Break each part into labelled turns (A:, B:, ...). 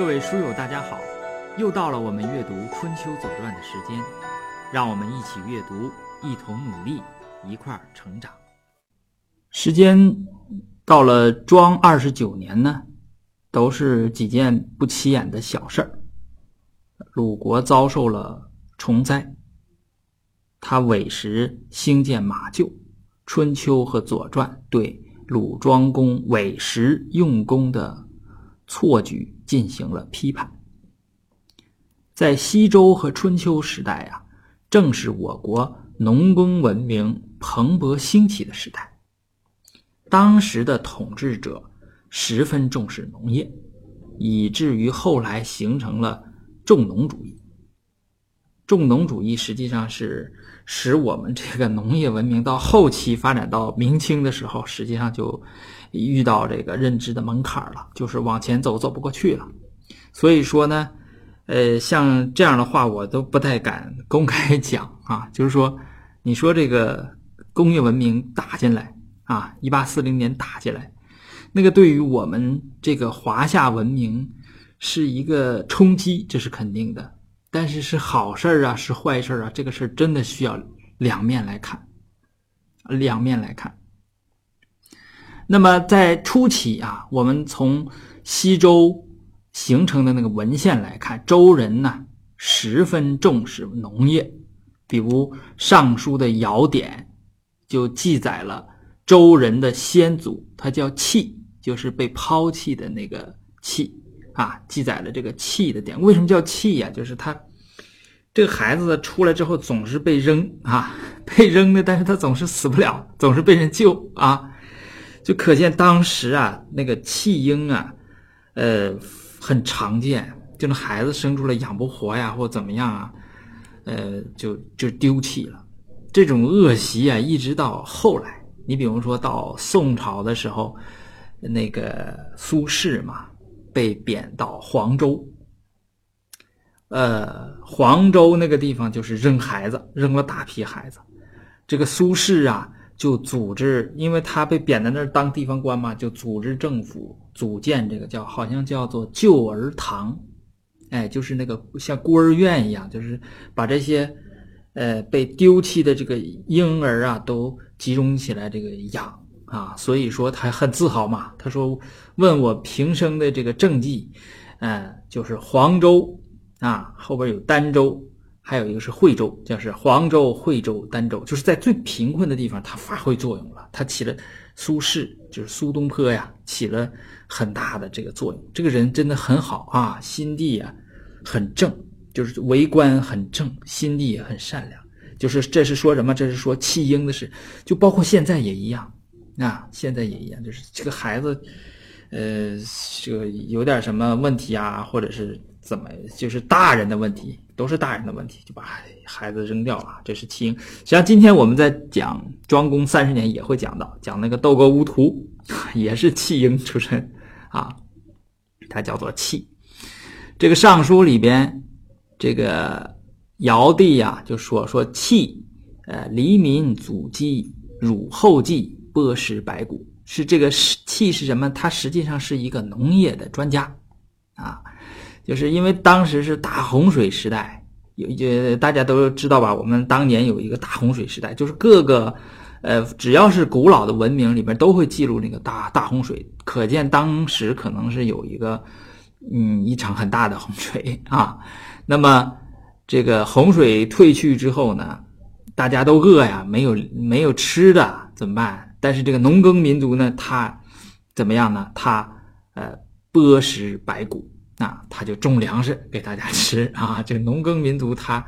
A: 各位书友，大家好！又到了我们阅读《春秋左传》的时间，让我们一起阅读，一同努力，一块儿成长。时间到了庄二十九年呢，都是几件不起眼的小事儿。鲁国遭受了虫灾，他委实兴建马厩，《春秋》和《左传》对鲁庄公委实用功的错举进行了批判。在西周和春秋时代啊，正是我国农耕文明蓬勃兴起的时代。当时的统治者十分重视农业，以至于后来形成了重农主义。重农主义实际上是使我们这个农业文明到后期发展到明清的时候，实际上就遇到这个认知的门槛了，就是往前走走不过去了。所以说呢，呃，像这样的话我都不太敢公开讲啊。就是说，你说这个工业文明打进来啊，一八四零年打进来，那个对于我们这个华夏文明是一个冲击，这是肯定的。但是是好事儿啊，是坏事儿啊？这个事儿真的需要两面来看，两面来看。那么在初期啊，我们从西周形成的那个文献来看，周人呢十分重视农业，比如《尚书》的《尧典》就记载了周人的先祖，他叫弃，就是被抛弃的那个弃。啊，记载了这个弃的点，为什么叫弃呀？就是他这个孩子出来之后总是被扔啊，被扔的，但是他总是死不了，总是被人救啊，就可见当时啊那个弃婴啊，呃很常见，就那孩子生出来养不活呀，或怎么样啊，呃就就丢弃了。这种恶习啊，一直到后来，你比如说到宋朝的时候，那个苏轼嘛。被贬到黄州，呃，黄州那个地方就是扔孩子，扔了大批孩子。这个苏轼啊，就组织，因为他被贬在那儿当地方官嘛，就组织政府组建这个叫，好像叫做救儿堂，哎，就是那个像孤儿院一样，就是把这些呃被丢弃的这个婴儿啊，都集中起来这个养。啊，所以说他很自豪嘛。他说：“问我平生的这个政绩，嗯，就是黄州啊，后边有儋州，还有一个是惠州，就是黄州、惠州、儋州，就是在最贫困的地方，他发挥作用了。他起了苏轼，就是苏东坡呀，起了很大的这个作用。这个人真的很好啊，心地啊很正，就是为官很正，心地也很善良。就是这是说什么？这是说弃婴的事，就包括现在也一样。”啊，现在也一样，就是这个孩子，呃，这个有点什么问题啊，或者是怎么，就是大人的问题，都是大人的问题，就把孩子扔掉了。这是弃婴。实际上，今天我们在讲庄公三十年也会讲到，讲那个窦沟乌涂，也是弃婴出身啊，他叫做弃。这个尚书里边，这个尧帝呀就说说弃，呃，黎民祖基，汝后继。剥食白骨是这个弃是什么？他实际上是一个农业的专家，啊，就是因为当时是大洪水时代，有呃大家都知道吧？我们当年有一个大洪水时代，就是各个呃只要是古老的文明里边都会记录那个大大洪水，可见当时可能是有一个嗯一场很大的洪水 啊。那么这个洪水退去之后呢，大家都饿呀，没有没有吃的怎么办？但是这个农耕民族呢，他怎么样呢？他呃剥食白骨，那他就种粮食给大家 吃啊。这个农耕民族他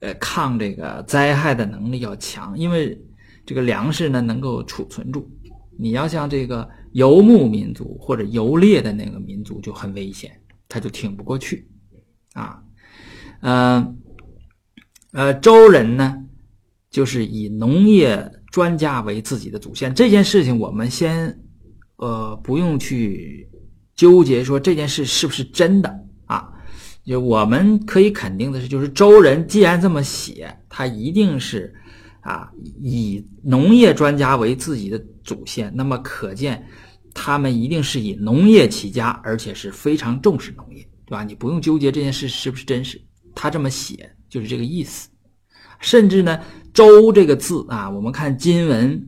A: 呃抗这个灾害的能力要强，因为这个粮食呢能够储存住。你要像这个游牧民族或者游猎的那个民族就很危险，他就挺不过去啊。嗯呃，周人呢就是以农业。专家为自己的祖先这件事情，我们先，呃，不用去纠结说这件事是不是真的啊。就我们可以肯定的是，就是周人既然这么写，他一定是啊以农业专家为自己的祖先。那么可见，他们一定是以农业起家，而且是非常重视农业，对吧？你不用纠结这件事是不是真实，他这么写就是这个意思。甚至呢，“周”这个字啊，我们看金文，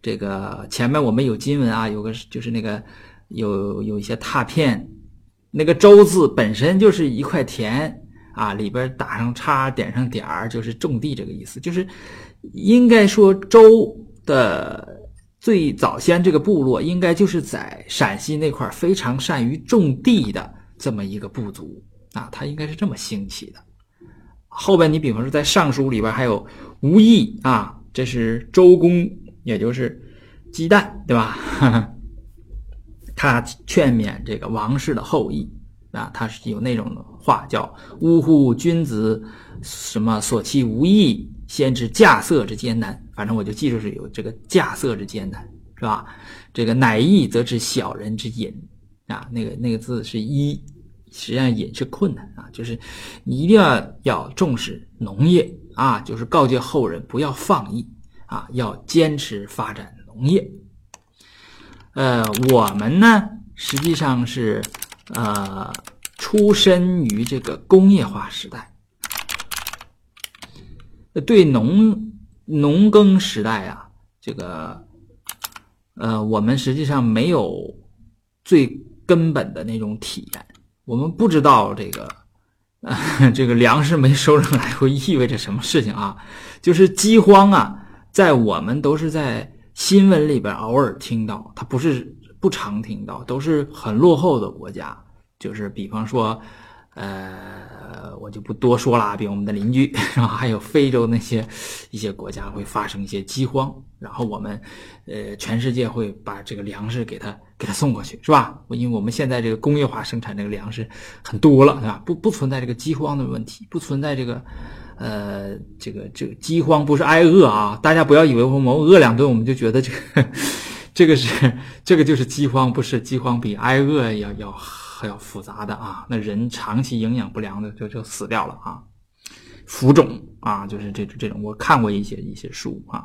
A: 这个前面我们有金文啊，有个就是那个有有一些拓片，那个“周”字本身就是一块田啊，里边打上叉，点上点儿，就是种地这个意思。就是应该说，周的最早先这个部落，应该就是在陕西那块非常善于种地的这么一个部族啊，它应该是这么兴起的。后边你比方说在《尚书》里边还有吴懿啊，这是周公，也就是姬旦，对吧？哈 哈他劝勉这个王室的后裔啊，他是有那种话叫“呜呼，君子什么所弃无义，先知稼穑之艰难”。反正我就记住是有这个稼穑之艰难，是吧？这个乃义则知小人之隐啊，那个那个字是一。实际上也是困难啊，就是你一定要要重视农业啊，就是告诫后人不要放逸啊，要坚持发展农业。呃，我们呢实际上是呃出身于这个工业化时代，对农农耕时代啊，这个呃我们实际上没有最根本的那种体验。我们不知道这个，这个粮食没收上来会意味着什么事情啊？就是饥荒啊，在我们都是在新闻里边偶尔听到，它不是不常听到，都是很落后的国家，就是比方说，呃。我就不多说了，比如我们的邻居，然后还有非洲那些一些国家会发生一些饥荒，然后我们，呃，全世界会把这个粮食给他给他送过去，是吧？因为我们现在这个工业化生产这个粮食很多了，对吧？不不存在这个饥荒的问题，不存在这个，呃，这个这个饥荒不是挨饿啊，大家不要以为我们饿两顿我们就觉得这个 这个是这个就是饥荒，不是饥荒比挨饿要要。还要复杂的啊，那人长期营养不良的就就死掉了啊，浮肿啊，就是这这种，我看过一些一些书啊，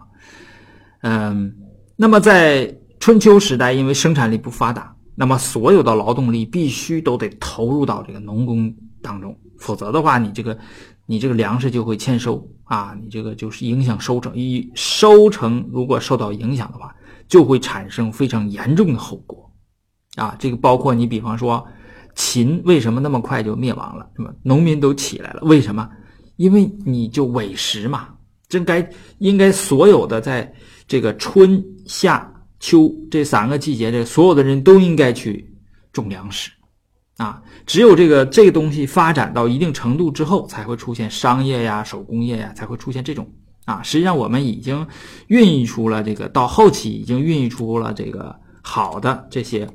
A: 嗯，那么在春秋时代，因为生产力不发达，那么所有的劳动力必须都得投入到这个农工当中，否则的话，你这个你这个粮食就会欠收啊，你这个就是影响收成，一收成如果受到影响的话，就会产生非常严重的后果啊，这个包括你比方说。秦为什么那么快就灭亡了？那么农民都起来了，为什么？因为你就委实嘛，真该应该所有的在这个春夏秋这三个季节，这所有的人都应该去种粮食啊。只有这个这个东西发展到一定程度之后，才会出现商业呀、手工业呀，才会出现这种啊。实际上，我们已经孕育出了这个，到后期已经孕育出了这个好的这些。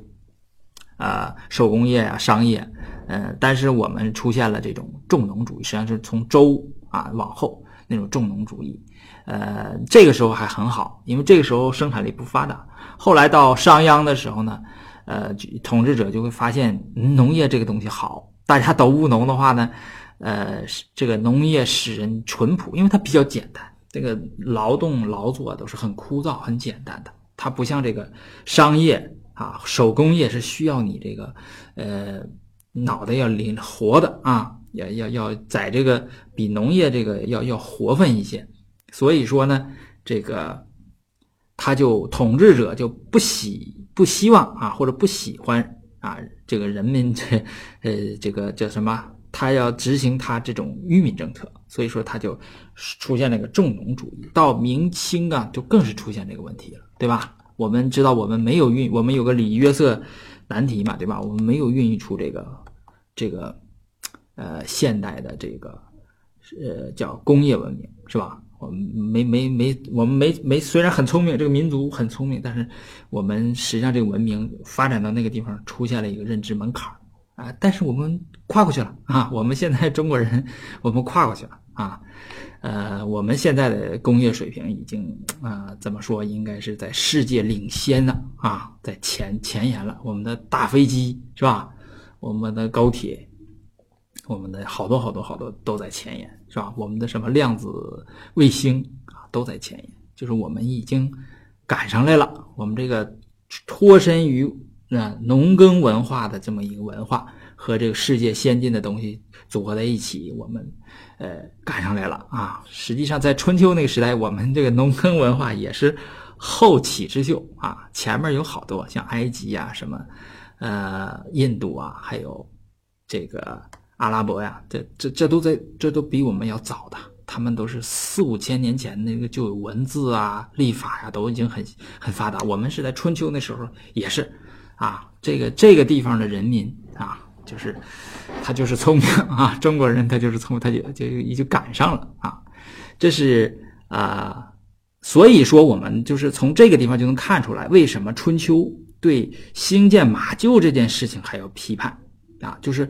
A: 呃，手工业啊，商业，呃，但是我们出现了这种重农主义，实际上是从周啊往后那种重农主义，呃，这个时候还很好，因为这个时候生产力不发达。后来到商鞅的时候呢，呃，统治者就会发现农业这个东西好，大家都务农的话呢，呃，这个农业使人淳朴，因为它比较简单，这个劳动劳作都是很枯燥、很简单的，它不像这个商业。啊，手工业是需要你这个，呃，脑袋要灵活的啊，要要要在这个比农业这个要要活分一些。所以说呢，这个他就统治者就不喜不希望啊，或者不喜欢啊，这个人民这呃这个叫什么？他要执行他这种愚民政策，所以说他就出现那个重农主义。到明清啊，就更是出现这个问题了，对吧？我们知道，我们没有孕，我们有个李约瑟难题嘛，对吧？我们没有孕育出这个这个呃现代的这个呃叫工业文明，是吧？我们没没没，我们没没，虽然很聪明，这个民族很聪明，但是我们实际上这个文明发展到那个地方，出现了一个认知门槛啊。但是我们跨过去了啊！我们现在中国人，我们跨过去了啊。呃，我们现在的工业水平已经啊，怎么说？应该是在世界领先了啊，在前前沿了。我们的大飞机是吧？我们的高铁，我们的好多好多好多都在前沿是吧？我们的什么量子卫星啊，都在前沿。就是我们已经赶上来了。我们这个脱身于啊农耕文化的这么一个文化和这个世界先进的东西组合在一起，我们呃赶上来了啊。实际上，在春秋那个时代，我们这个农耕文化也是后起之秀啊，前面有好多像埃及呀、什么呃印度啊，还有这个阿拉伯呀，这这这都在这都比我们要早的。他们都是四五千年前那个就有文字啊、历法呀，都已经很很发达。我们是在春秋那时候也是，啊，这个这个地方的人民啊，就是他就是聪明啊，中国人他就是聪明，他就就也就赶上了啊。这是啊，所以说我们就是从这个地方就能看出来，为什么春秋对兴建马厩这件事情还要批判啊，就是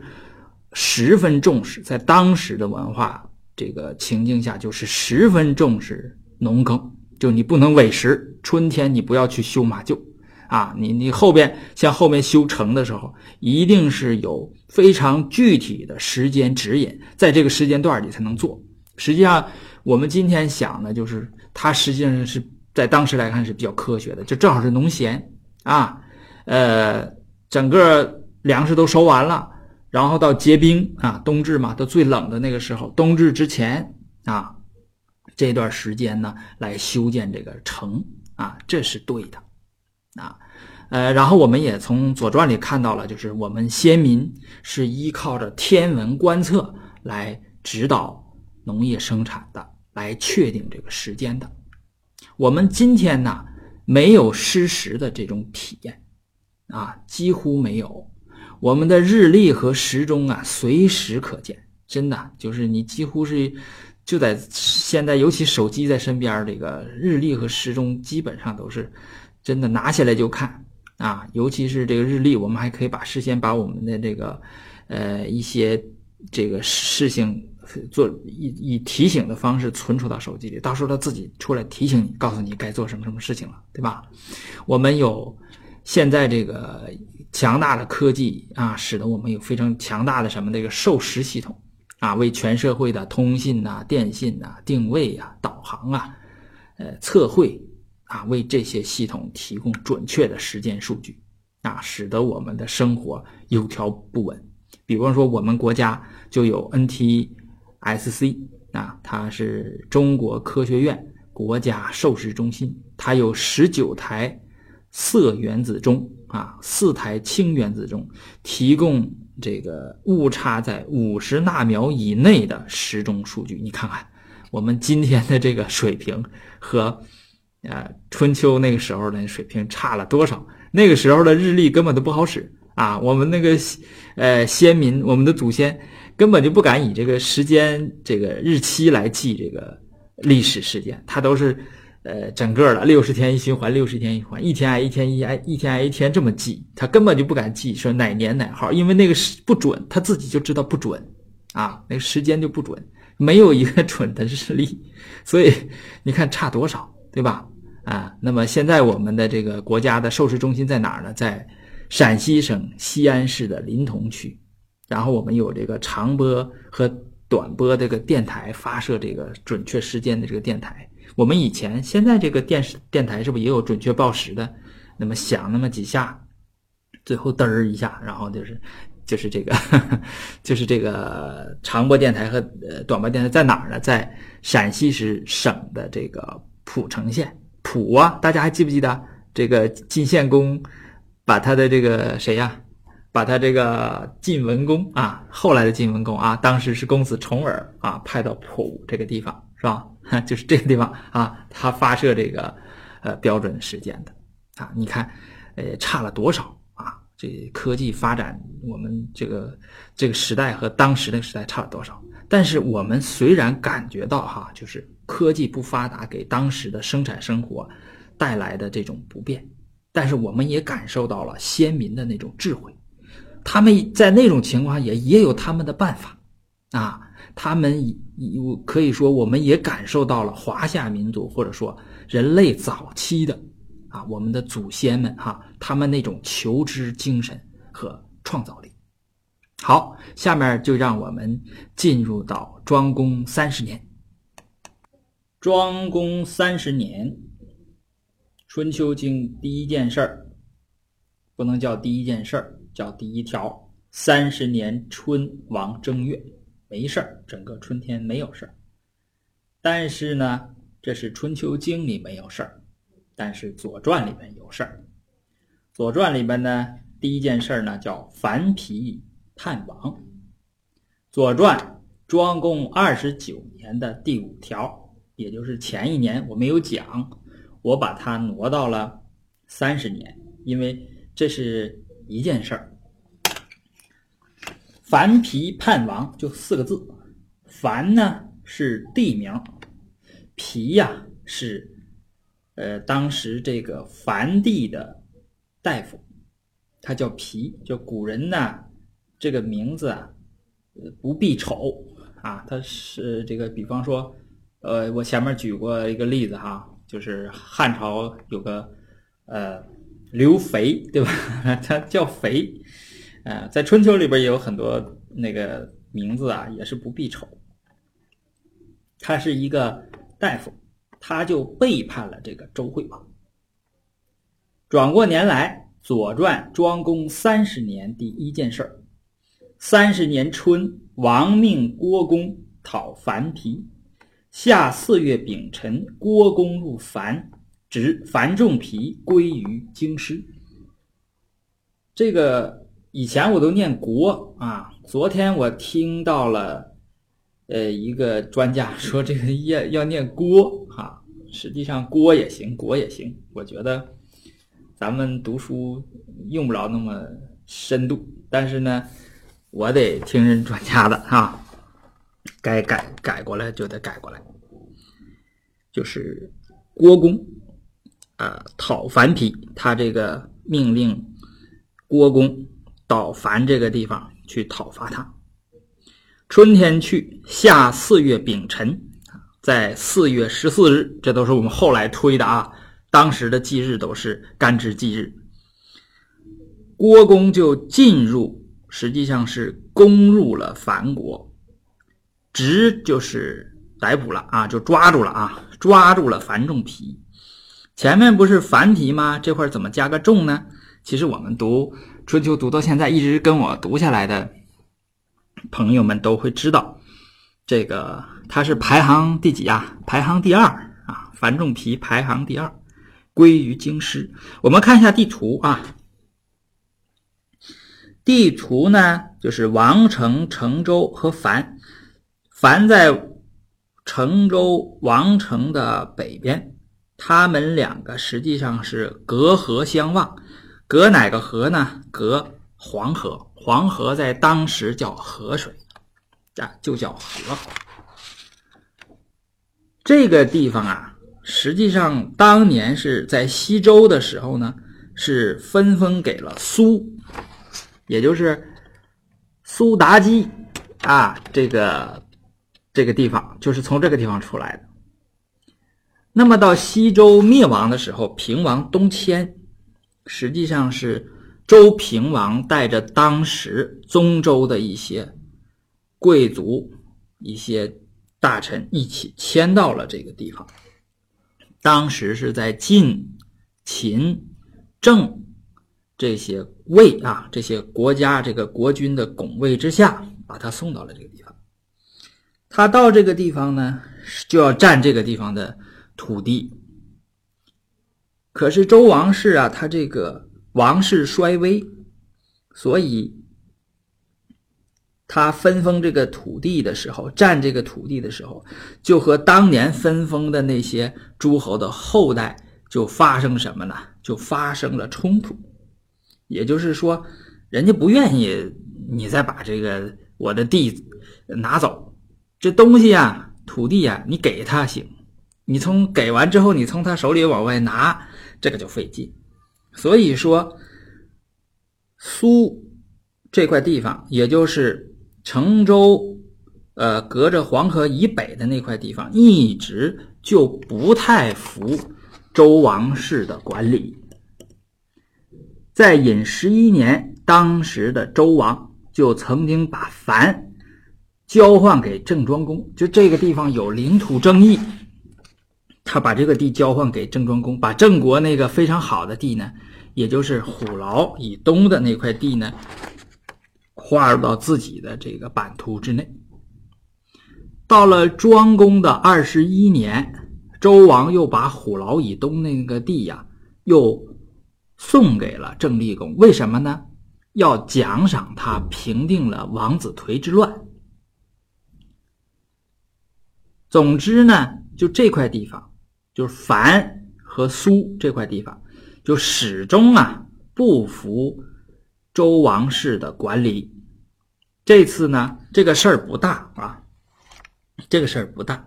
A: 十分重视，在当时的文化。这个情境下，就是十分重视农耕，就你不能委实。春天你不要去修马厩，啊，你你后边像后面修城的时候，一定是有非常具体的时间指引，在这个时间段里才能做。实际上，我们今天想的，就是它实际上是在当时来看是比较科学的，就正好是农闲啊，呃，整个粮食都收完了。然后到结冰啊，冬至嘛，到最冷的那个时候，冬至之前啊，这段时间呢，来修建这个城啊，这是对的啊。呃，然后我们也从《左传》里看到了，就是我们先民是依靠着天文观测来指导农业生产的，来确定这个时间的。我们今天呢，没有失时的这种体验啊，几乎没有。我们的日历和时钟啊，随时可见，真的就是你几乎是就在现在，尤其手机在身边，这个日历和时钟基本上都是真的拿起来就看啊。尤其是这个日历，我们还可以把事先把我们的这个呃一些这个事情做以以提醒的方式存储到手机里，到时候它自己出来提醒你，告诉你该做什么什么事情了，对吧？我们有现在这个。强大的科技啊，使得我们有非常强大的什么这个授时系统啊，为全社会的通信呐、电信呐、定位啊、导航啊、呃测绘啊，为这些系统提供准确的时间数据啊，使得我们的生活有条不紊。比方说，我们国家就有 NTSC 啊，它是中国科学院国家授时中心，它有十九台。色原子钟啊，四台氢原子钟提供这个误差在五十纳秒以内的时钟数据。你看看我们今天的这个水平和呃春秋那个时候的水平差了多少？那个时候的日历根本都不好使啊！我们那个呃先民，我们的祖先根本就不敢以这个时间这个日期来记这个历史事件，他都是。呃，整个的六十天一循环，六十天一环，一天挨一天一挨，一天挨一天这么记，他根本就不敢记说哪年哪号，因为那个是不准，他自己就知道不准啊，那个时间就不准，没有一个准的日历，所以你看差多少，对吧？啊，那么现在我们的这个国家的授时中心在哪儿呢？在陕西省西安市的临潼区，然后我们有这个长波和短波这个电台发射这个准确时间的这个电台。我们以前现在这个电视电台是不是也有准确报时的？那么响那么几下，最后嘚儿一下，然后就是就是这个 就是这个长波电台和呃短波电台在哪儿呢？在陕西是省的这个蒲城县蒲啊，大家还记不记得这个晋献公把他的这个谁呀，把他这个晋文公啊，后来的晋文公啊，当时是公子重耳啊，派到蒲这个地方是吧？就是这个地方啊，它发射这个呃标准时间的啊，你看，呃，差了多少啊？这科技发展，我们这个这个时代和当时那个时代差了多少？但是我们虽然感觉到哈，就是科技不发达给当时的生产生活带来的这种不便，但是我们也感受到了先民的那种智慧，他们在那种情况也也有他们的办法啊。他们有可以说，我们也感受到了华夏民族或者说人类早期的啊，我们的祖先们哈，他们那种求知精神和创造力。好，下面就让我们进入到庄公三十年。庄公三十年，《春秋经》第一件事儿不能叫第一件事儿，叫第一条。三十年春王正月，没事儿，整个春天没有事儿。但是呢，这是《春秋经》里没有事儿，但是《左传》里面有事儿。《左传》里边呢，第一件事儿呢叫樊皮叛王。《左传》庄公二十九年的第五条，也就是前一年我没有讲，我把它挪到了三十年，因为这是一件事儿。樊皮叛王就四个字，樊呢是地名，皮呀是，呃，当时这个樊地的大夫，他叫皮。就古人呢，这个名字啊，不必丑啊，他是这个，比方说，呃，我前面举过一个例子哈，就是汉朝有个呃刘肥，对吧？他叫肥。呃，在春秋里边也有很多那个名字啊，也是不必丑。他是一个大夫，他就背叛了这个周惠王。转过年来，《左传》庄公三十年第一件事儿：三十年春，王命郭公讨樊皮。夏四月丙辰，郭公入樊，执樊仲皮归于京师。这个。以前我都念国啊，昨天我听到了，呃，一个专家说这个要要念郭哈，实际上郭也行，国也行。我觉得咱们读书用不着那么深度，但是呢，我得听人专家的哈，该改改过来就得改过来。就是郭公啊讨樊皮，他这个命令郭公。到樊这个地方去讨伐他。春天去，夏四月丙辰，在四月十四日，这都是我们后来推的啊。当时的忌日都是干支忌日。郭公就进入，实际上是攻入了樊国，执就是逮捕了啊，就抓住了啊，抓住了樊仲皮。前面不是樊皮吗？这块怎么加个仲呢？其实我们读。春秋读到现在，一直跟我读下来的朋友们都会知道，这个他是排行第几啊？排行第二啊！樊仲皮排行第二，归于京师。我们看一下地图啊，地图呢就是王城、成州和樊，樊在成州、王城的北边，他们两个实际上是隔河相望。隔哪个河呢？隔黄河。黄河在当时叫河水，啊，就叫河。这个地方啊，实际上当年是在西周的时候呢，是分封给了苏，也就是苏妲己啊，这个这个地方就是从这个地方出来的。那么到西周灭亡的时候，平王东迁。实际上是周平王带着当时宗周的一些贵族、一些大臣一起迁到了这个地方。当时是在晋、秦、郑这些魏啊这些国家这个国君的拱卫之下，把他送到了这个地方。他到这个地方呢，就要占这个地方的土地。可是周王室啊，他这个王室衰微，所以他分封这个土地的时候，占这个土地的时候，就和当年分封的那些诸侯的后代就发生什么呢？就发生了冲突。也就是说，人家不愿意你再把这个我的地拿走，这东西啊，土地啊，你给他行，你从给完之后，你从他手里往外拿。这个就费劲，所以说苏这块地方，也就是成州，呃，隔着黄河以北的那块地方，一直就不太服周王室的管理。在尹十一年，当时的周王就曾经把樊交换给郑庄公，就这个地方有领土争议。他把这个地交换给郑庄公，把郑国那个非常好的地呢，也就是虎牢以东的那块地呢，划入到自己的这个版图之内。到了庄公的二十一年，周王又把虎牢以东那个地呀，又送给了郑厉公。为什么呢？要奖赏他平定了王子颓之乱。总之呢，就这块地方，就是樊和苏这块地方，就始终啊不服周王室的管理。这次呢，这个事儿不大啊，这个事儿不大。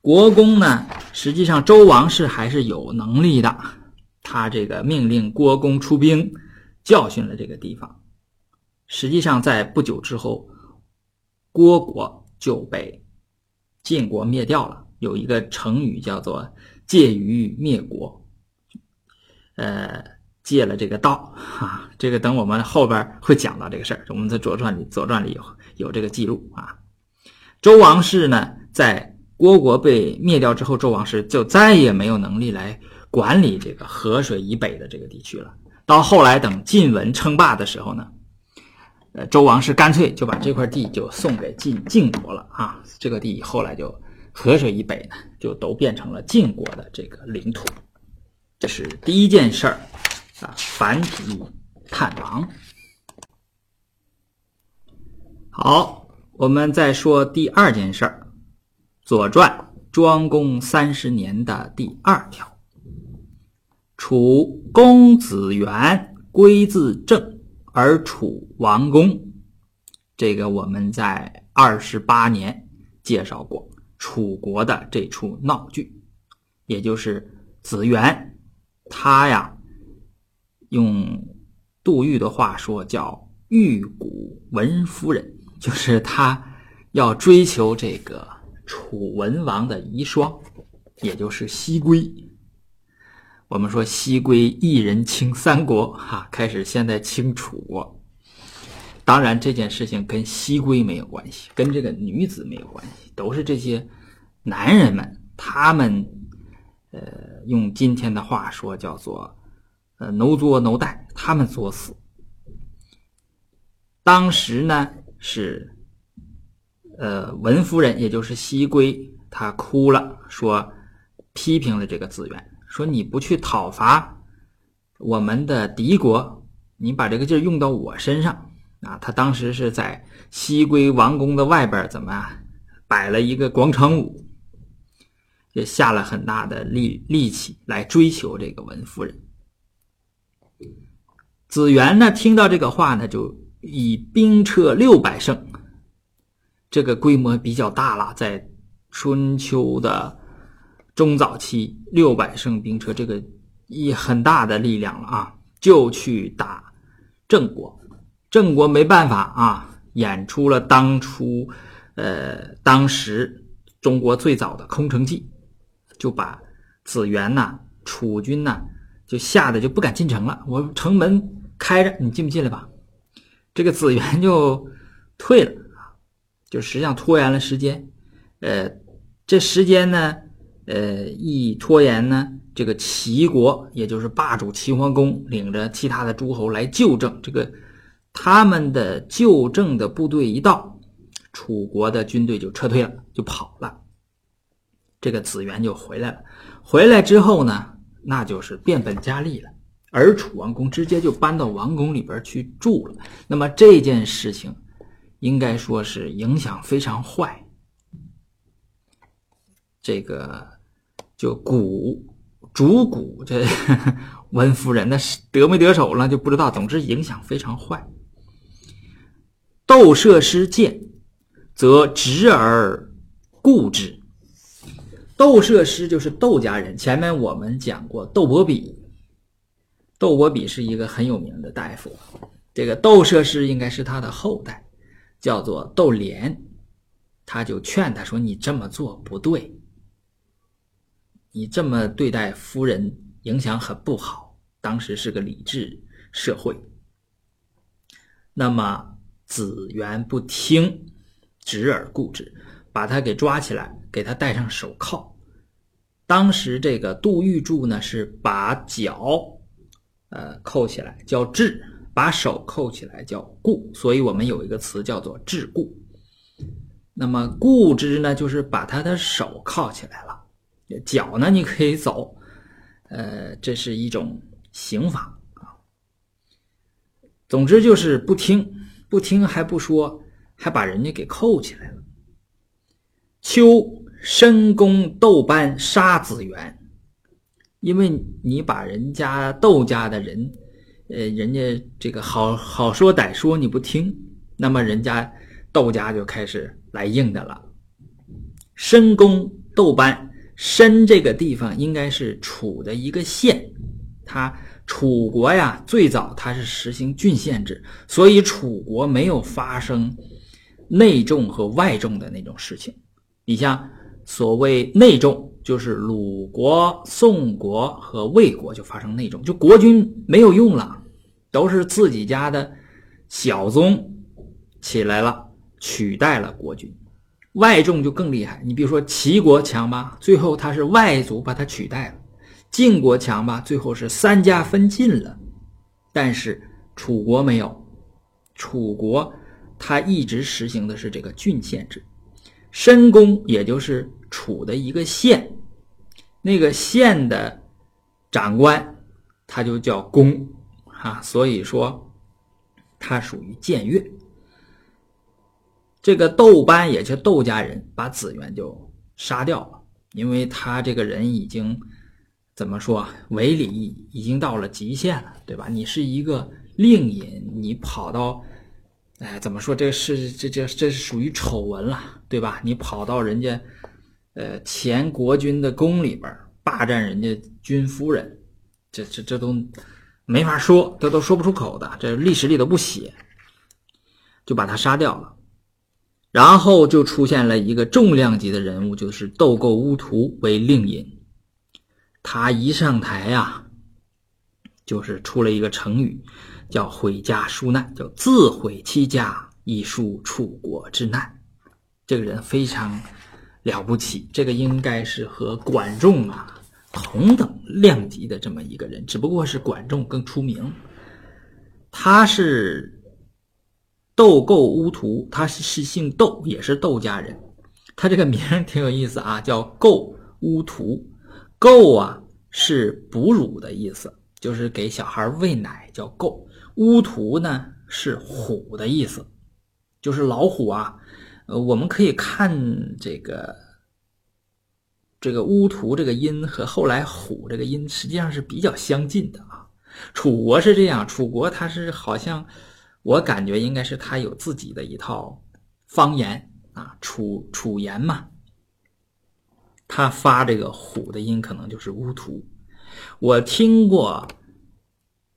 A: 国公呢，实际上周王室还是有能力的，他这个命令郭公出兵。教训了这个地方，实际上在不久之后，郭国就被晋国灭掉了。有一个成语叫做“借于灭国”，呃，借了这个道啊。这个等我们后边会讲到这个事儿，我们在《左传》里，《左传》里有有这个记录啊。周王室呢，在郭国被灭掉之后，周王室就再也没有能力来管理这个河水以北的这个地区了。到后来，等晋文称霸的时候呢，呃，周王室干脆就把这块地就送给晋晋国了啊。这个地后来就河水以北呢，就都变成了晋国的这个领土。这是第一件事儿啊，繁体探王。好，我们再说第二件事儿，《左传》庄公三十年的第二条。楚公子元归自郑，而楚王公。这个我们在二十八年介绍过楚国的这出闹剧，也就是子元，他呀用杜预的话说叫“玉骨文夫人”，就是他要追求这个楚文王的遗孀，也就是西归。我们说西归一人清三国，哈，开始现在清楚国。当然这件事情跟西归没有关系，跟这个女子没有关系，都是这些男人们，他们，呃，用今天的话说叫做，呃，奴作奴待，他们作死。当时呢是，呃，文夫人，也就是西归，她哭了，说批评了这个子元。说你不去讨伐我们的敌国，你把这个劲儿用到我身上啊！他当时是在西归王宫的外边，怎么啊摆了一个广场舞，也下了很大的力力气来追求这个文夫人。子元呢，听到这个话呢，就以兵车六百乘，这个规模比较大了，在春秋的。中早期六百乘兵车，这个一很大的力量了啊！就去打郑国，郑国没办法啊，演出了当初，呃，当时中国最早的空城计，就把子元呐、楚军呐，就吓得就不敢进城了。我城门开着，你进不进来吧？这个子元就退了啊，就实际上拖延了时间。呃，这时间呢？呃，一拖延呢，这个齐国，也就是霸主齐桓公，领着其他的诸侯来救郑。这个他们的旧政的部队一到，楚国的军队就撤退了，就跑了。这个子元就回来了。回来之后呢，那就是变本加厉了。而楚王公直接就搬到王宫里边去住了。那么这件事情，应该说是影响非常坏。这个。就古主蛊这 文夫人，那是得没得手了就不知道。总之影响非常坏。窦射师见，则执而固之。窦射师就是窦家人。前面我们讲过窦伯比，窦伯比是一个很有名的大夫。这个窦射师应该是他的后代，叫做窦廉。他就劝他说：“你这么做不对。”你这么对待夫人，影响很不好。当时是个理智社会，那么子元不听，执而固之，把他给抓起来，给他戴上手铐。当时这个杜玉柱呢，是把脚，呃，扣起来叫制，把手扣起来叫固，所以我们有一个词叫做桎梏。那么固之呢，就是把他的手铐起来了，脚呢你可以走，呃，这是一种刑罚啊。总之就是不听，不听还不说，还把人家给扣起来了。秋申公窦班杀子元，因为你把人家窦家的人，呃，人家这个好好说歹说你不听，那么人家窦家就开始。来硬的了。申公窦班，申这个地方应该是楚的一个县，他楚国呀，最早它是实行郡县制，所以楚国没有发生内重和外重的那种事情。你像所谓内重，就是鲁国、宋国和魏国就发生内重，就国君没有用了，都是自己家的小宗起来了。取代了国君，外重就更厉害。你比如说齐国强吧，最后他是外族把他取代了；晋国强吧，最后是三家分晋了。但是楚国没有，楚国他一直实行的是这个郡县制。申公也就是楚的一个县，那个县的长官他就叫公，哈，所以说他属于僭越。这个窦班也是窦家人把子元就杀掉了，因为他这个人已经怎么说违礼已经到了极限了，对吧？你是一个令尹，你跑到，哎，怎么说？这是这这这是属于丑闻了，对吧？你跑到人家呃前国君的宫里边霸占人家君夫人，这这这都没法说，这都说不出口的，这历史里都不写，就把他杀掉了。然后就出现了一个重量级的人物，就是窦构乌图为令尹。他一上台呀，就是出了一个成语，叫“毁家纾难”，叫自毁其家以纾楚国之难。这个人非常了不起，这个应该是和管仲啊同等量级的这么一个人，只不过是管仲更出名。他是。窦构乌图，他是是姓窦，也是窦家人。他这个名挺有意思啊，叫构乌图。够啊是哺乳的意思，就是给小孩喂奶叫够。乌图呢是虎的意思，就是老虎啊。呃，我们可以看这个这个乌图这个音和后来虎这个音实际上是比较相近的啊。楚国是这样，楚国它是好像。我感觉应该是它有自己的一套方言啊，楚楚言嘛。他发这个虎的音可能就是乌图。我听过，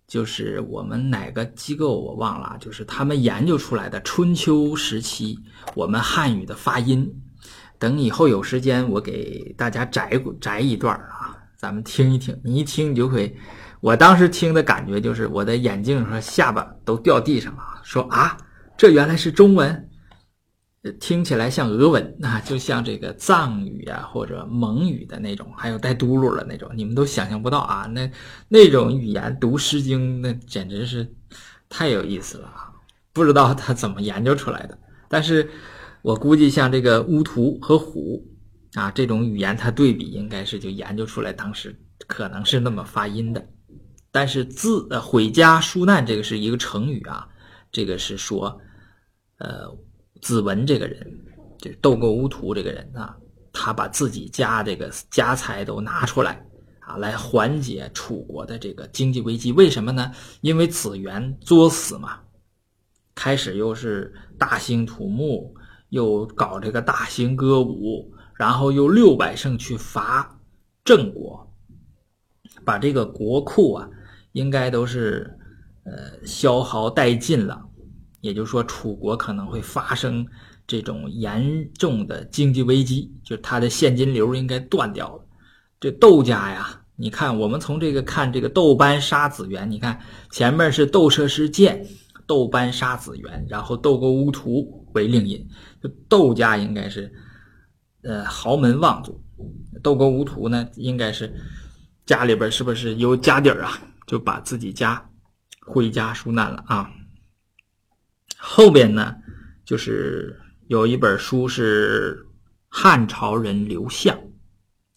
A: 就是我们哪个机构我忘了，就是他们研究出来的春秋时期我们汉语的发音。等以后有时间，我给大家摘摘一段啊，咱们听一听。你一听，你就会。我当时听的感觉就是，我的眼镜和下巴都掉地上了。说啊，这原来是中文，听起来像俄文啊，就像这个藏语啊或者蒙语的那种，还有带嘟噜的那种，你们都想象不到啊。那那种语言读《诗经》，那简直是太有意思了啊！不知道他怎么研究出来的，但是我估计像这个乌图和虎啊这种语言，它对比应该是就研究出来，当时可能是那么发音的。但是自呃毁家纾难这个是一个成语啊，这个是说，呃，子文这个人，就是窦构乌图这个人啊，他把自己家这个家财都拿出来啊，来缓解楚国的这个经济危机。为什么呢？因为子元作死嘛，开始又是大兴土木，又搞这个大型歌舞，然后又六百胜去伐郑国，把这个国库啊。应该都是，呃，消耗殆尽了，也就是说，楚国可能会发生这种严重的经济危机，就是它的现金流应该断掉了。这窦家呀，你看，我们从这个看这个窦班杀子元，你看前面是窦奢失剑，窦班杀子元，然后窦构乌图为令尹，就窦家应该是，呃，豪门望族，窦构乌图呢，应该是家里边是不是有家底儿啊？就把自己家回家纾难了啊。后边呢，就是有一本书是汉朝人刘向，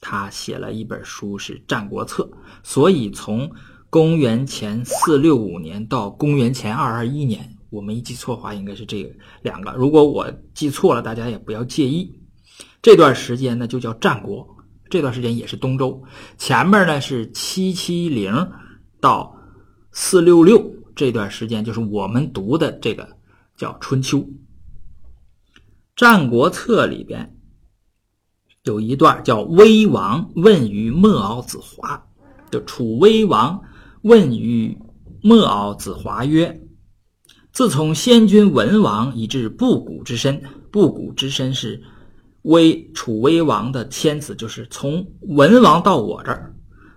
A: 他写了一本书是《战国策》，所以从公元前四六五年到公元前二二一年，我没记错的话，应该是这个两个。如果我记错了，大家也不要介意。这段时间呢，就叫战国。这段时间也是东周，前面呢是七七零到四六六这段时间，就是我们读的这个叫春秋。《战国策》里边有一段叫威王问于莫敖子华，就楚威王问于莫敖子华曰：“自从先君文王以至布谷之身，布谷之身是。”威楚威王的天子，就是从文王到我这儿。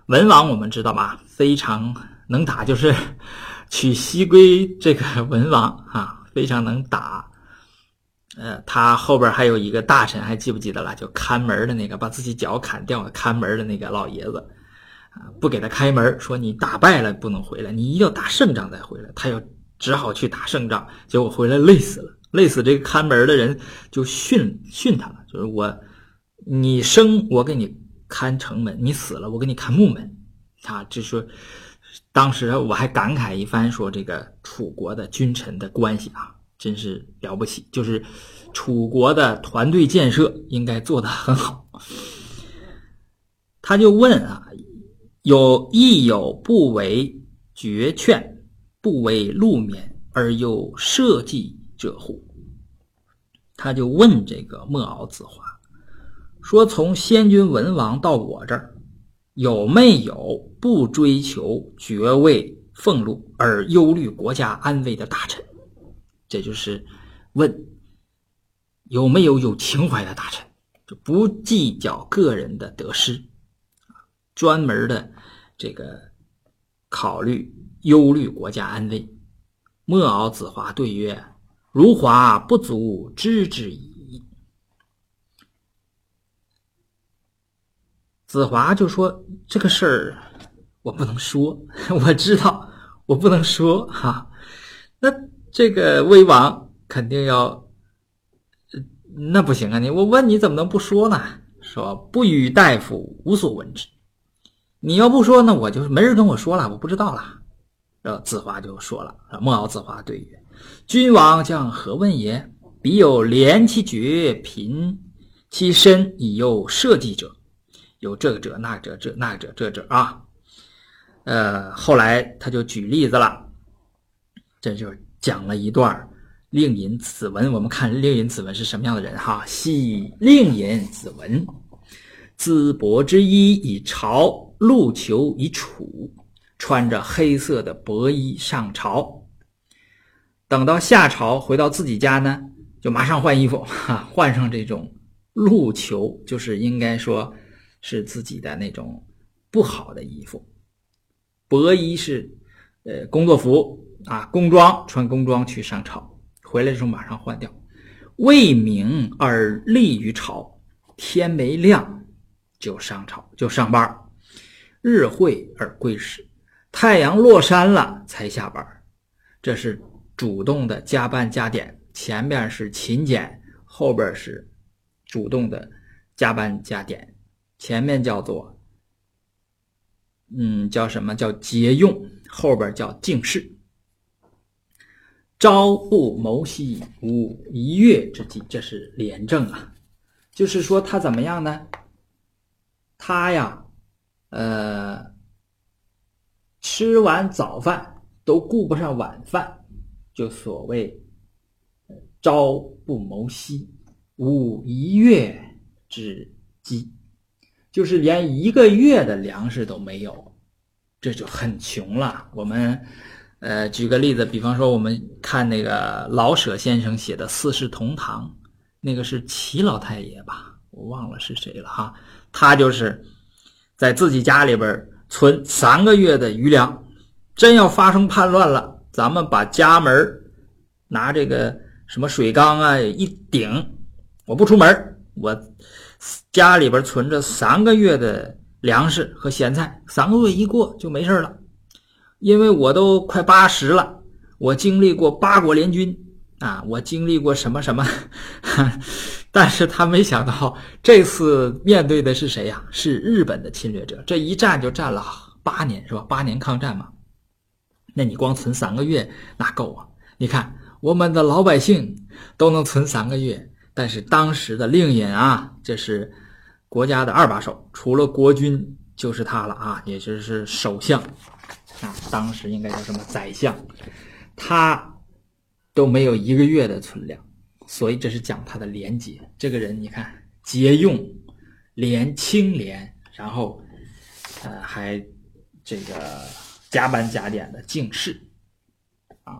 A: 文王我们知道吧，非常能打，就是 取西归这个文王啊，非常能打。呃，他后边还有一个大臣，还记不记得了？就看门的那个，把自己脚砍掉了，看门的那个老爷子啊，不给他开门，说你打败了不能回来，你一定要打胜仗再回来。他又只好去打胜仗，结果回来累死了。累死这个看门的人，就训训他了，就是我，你生我给你看城门，你死了我给你看木门，啊，就说当时我还感慨一番，说这个楚国的君臣的关系啊，真是了不起，就是楚国的团队建设应该做得很好。他就问啊，有亦有不为绝劝，不为路免而又社稷者乎？他就问这个莫敖子华说：“从先君文王到我这儿，有没有不追求爵位俸禄而忧虑国家安危的大臣？这就是问有没有有情怀的大臣，就不计较个人的得失，专门的这个考虑忧虑国家安危。”莫敖子华对曰。如华不足知之矣。子华就说：“这个事儿我不能说，我知道我不能说哈。那这个魏王肯定要，那不行啊！你我问你怎么能不说呢？说不与大夫无所闻之。你要不说，那我就没人跟我说了，我不知道了。然后子华就说了：莫敖子华对曰。”君王将何问也？彼有廉其爵，贫其身，以诱社稷者，有这个者那者这那者这者啊。呃，后来他就举例子了，这就讲了一段令尹子文。我们看令尹子文是什么样的人哈？系令尹子文，淄博之衣以朝，陆求以楚，穿着黑色的薄衣上朝。等到夏朝回到自己家呢，就马上换衣服，哈，换上这种鹿裘，就是应该说是自己的那种不好的衣服。薄衣是呃工作服啊，工装穿工装去上朝，回来的时候马上换掉。未明而立于朝，天没亮就上朝就上班日晦而归时，太阳落山了才下班这是。主动的加班加点，前面是勤俭，后边是主动的加班加点。前面叫做，嗯，叫什么叫节用，后边叫敬事。朝不谋夕，无一月之计，这是廉政啊。就是说他怎么样呢？他呀，呃，吃完早饭都顾不上晚饭。就所谓“朝不谋夕，无一月之计”，就是连一个月的粮食都没有，这就很穷了。我们呃举个例子，比方说我们看那个老舍先生写的《四世同堂》，那个是齐老太爷吧？我忘了是谁了哈。他就是在自己家里边存三个月的余粮，真要发生叛乱了。咱们把家门拿这个什么水缸啊一顶，我不出门，我家里边存着三个月的粮食和咸菜，三个月一过就没事了。因为我都快八十了，我经历过八国联军啊，我经历过什么什么，但是他没想到这次面对的是谁呀？是日本的侵略者，这一战就战了八年，是吧？八年抗战嘛，那你光存三个月哪够啊？你看我们的老百姓都能存三个月，但是当时的令尹啊，这是国家的二把手，除了国君就是他了啊，也就是首相。啊，当时应该叫什么宰相，他都没有一个月的存粮，所以这是讲他的廉洁。这个人你看，节用、廉清廉，然后呃还这个加班加点的敬事啊。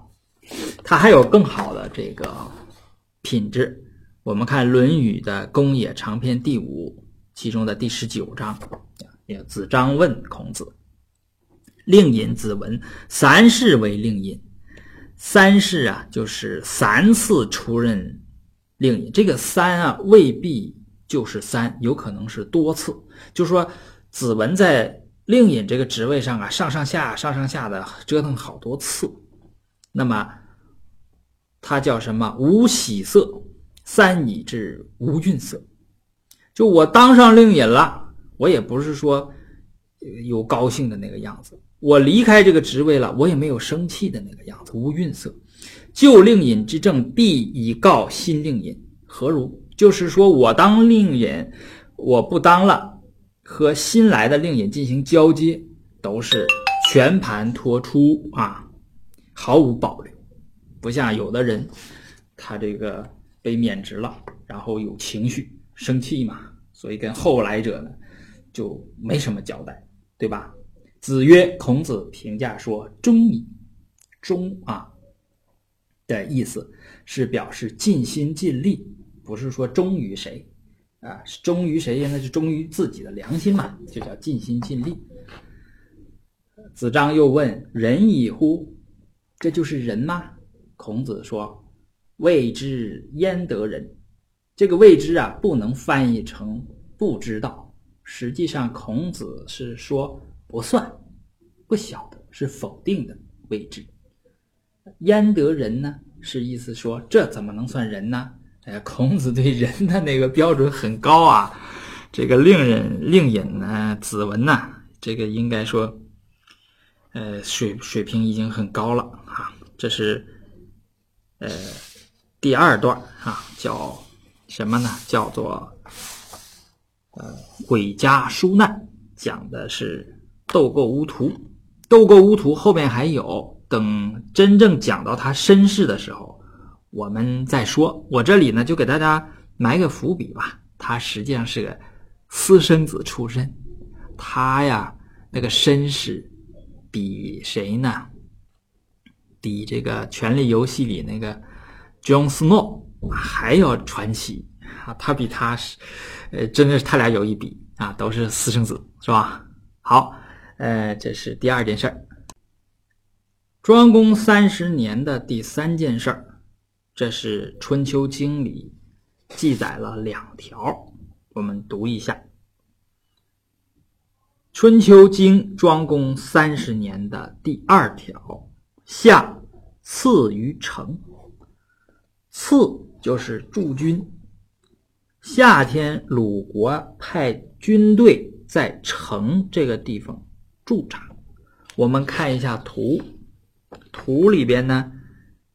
A: 他还有更好的这个品质。我们看《论语》的公冶长篇第五，其中的第十九章，也子张问孔子。令尹子文三世为令尹，三世啊，就是三次出任令尹。这个三啊，未必就是三，有可能是多次。就说，子文在令尹这个职位上啊，上上下上上下的折腾好多次。那么，他叫什么？无喜色，三以至无愠色。就我当上令尹了，我也不是说有高兴的那个样子。我离开这个职位了，我也没有生气的那个样子，无愠色。旧令尹之政，必以告新令尹，何如？就是说我当令尹，我不当了，和新来的令尹进行交接，都是全盘托出啊，毫无保留。不像有的人，他这个被免职了，然后有情绪，生气嘛，所以跟后来者呢，就没什么交代，对吧？子曰：“孔子评价说，忠矣。忠啊的意思是表示尽心尽力，不是说忠于谁啊，忠于谁？那是忠于自己的良心嘛，就叫尽心尽力。”子张又问：“仁矣乎？这就是仁吗？”孔子说：“未知焉得人？这个未知啊，不能翻译成不知道。实际上，孔子是说。”不算，不晓得是否定的未知。焉得人呢？是意思说这怎么能算人呢？哎，孔子对人的那个标准很高啊。这个令人令尹呢，子文呢，这个应该说，呃，水水平已经很高了啊。这是呃第二段啊，叫什么呢？叫做呃毁家纾难，讲的是。斗构乌图，斗构乌图后面还有，等真正讲到他身世的时候，我们再说。我这里呢，就给大家埋个伏笔吧。他实际上是个私生子出身，他呀那个身世比谁呢？比这个《权力游戏》里那个 Jon Snow 还要传奇啊！他比他是，呃，真的是他俩有一比啊，都是私生子，是吧？好。呃，这是第二件事儿。庄公三十年的第三件事儿，这是《春秋经》里记载了两条，我们读一下。《春秋经》庄公三十年的第二条，夏赐于城。次就是驻军。夏天，鲁国派军队在城这个地方。驻扎，我们看一下图，图里边呢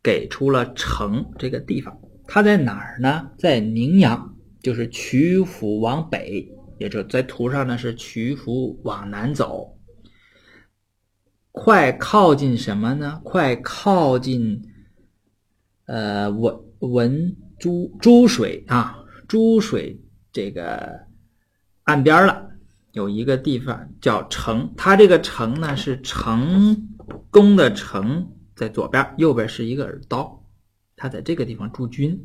A: 给出了城这个地方，它在哪儿呢？在宁阳，就是曲阜往北，也就在图上呢是曲阜往南走，快靠近什么呢？快靠近呃我文珠珠水啊，珠水这个岸边了。有一个地方叫城，它这个城呢是成功的成，在左边，右边是一个耳刀，他在这个地方驻军。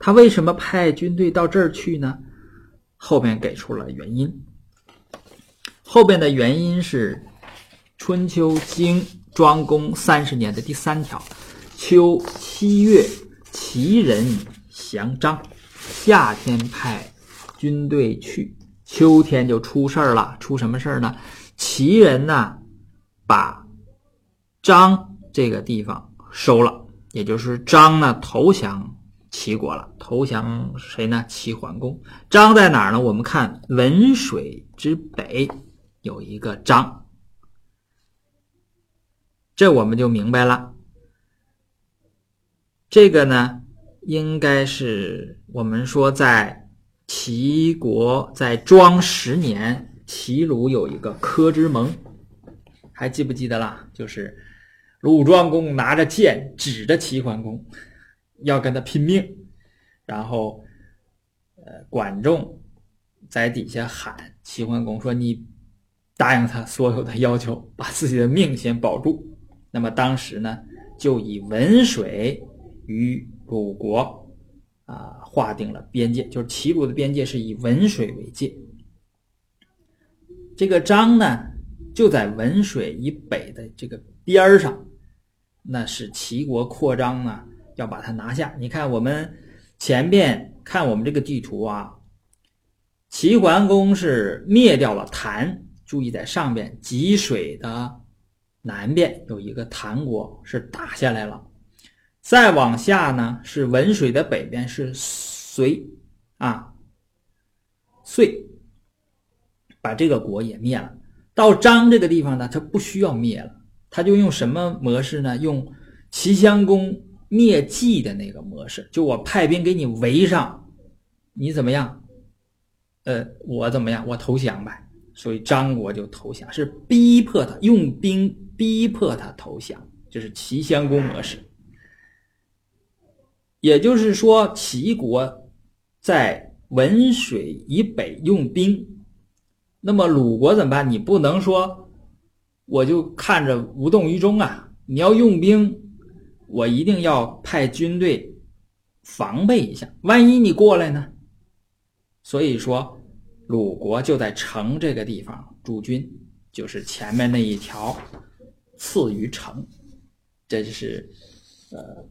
A: 他为什么派军队到这儿去呢？后面给出了原因。后边的原因是《春秋经》庄公三十年的第三条：秋七月，齐人降张，夏天派军队去。秋天就出事儿了，出什么事儿呢？齐人呢，把张这个地方收了，也就是张呢投降齐国了，投降谁呢？齐桓公。张在哪儿呢？我们看文水之北有一个张，这我们就明白了。这个呢，应该是我们说在齐国在庄十年，齐鲁有一个柯之盟，还记不记得啦？就是鲁庄公拿着剑指着齐桓公，要跟他拼命，然后呃，管仲在底下喊齐桓公说：“你答应他所有的要求，把自己的命先保住。”那么当时呢，就以文水。与鲁国啊划定了边界，就是齐鲁的边界是以文水为界。这个章呢，就在文水以北的这个边儿上，那是齐国扩张呢，要把它拿下。你看我们前边看我们这个地图啊，齐桓公是灭掉了谭，注意在上边济水的南边有一个谭国是打下来了。再往下呢，是文水的北边是隋，啊，遂把这个国也灭了。到张这个地方呢，他不需要灭了，他就用什么模式呢？用齐襄公灭晋的那个模式，就我派兵给你围上，你怎么样？呃，我怎么样？我投降呗。所以张国就投降，是逼迫他用兵逼迫他投降，就是齐襄公模式。也就是说，齐国在文水以北用兵，那么鲁国怎么办？你不能说我就看着无动于衷啊！你要用兵，我一定要派军队防备一下，万一你过来呢？所以说，鲁国就在城这个地方驻军，就是前面那一条次于城，这就是呃。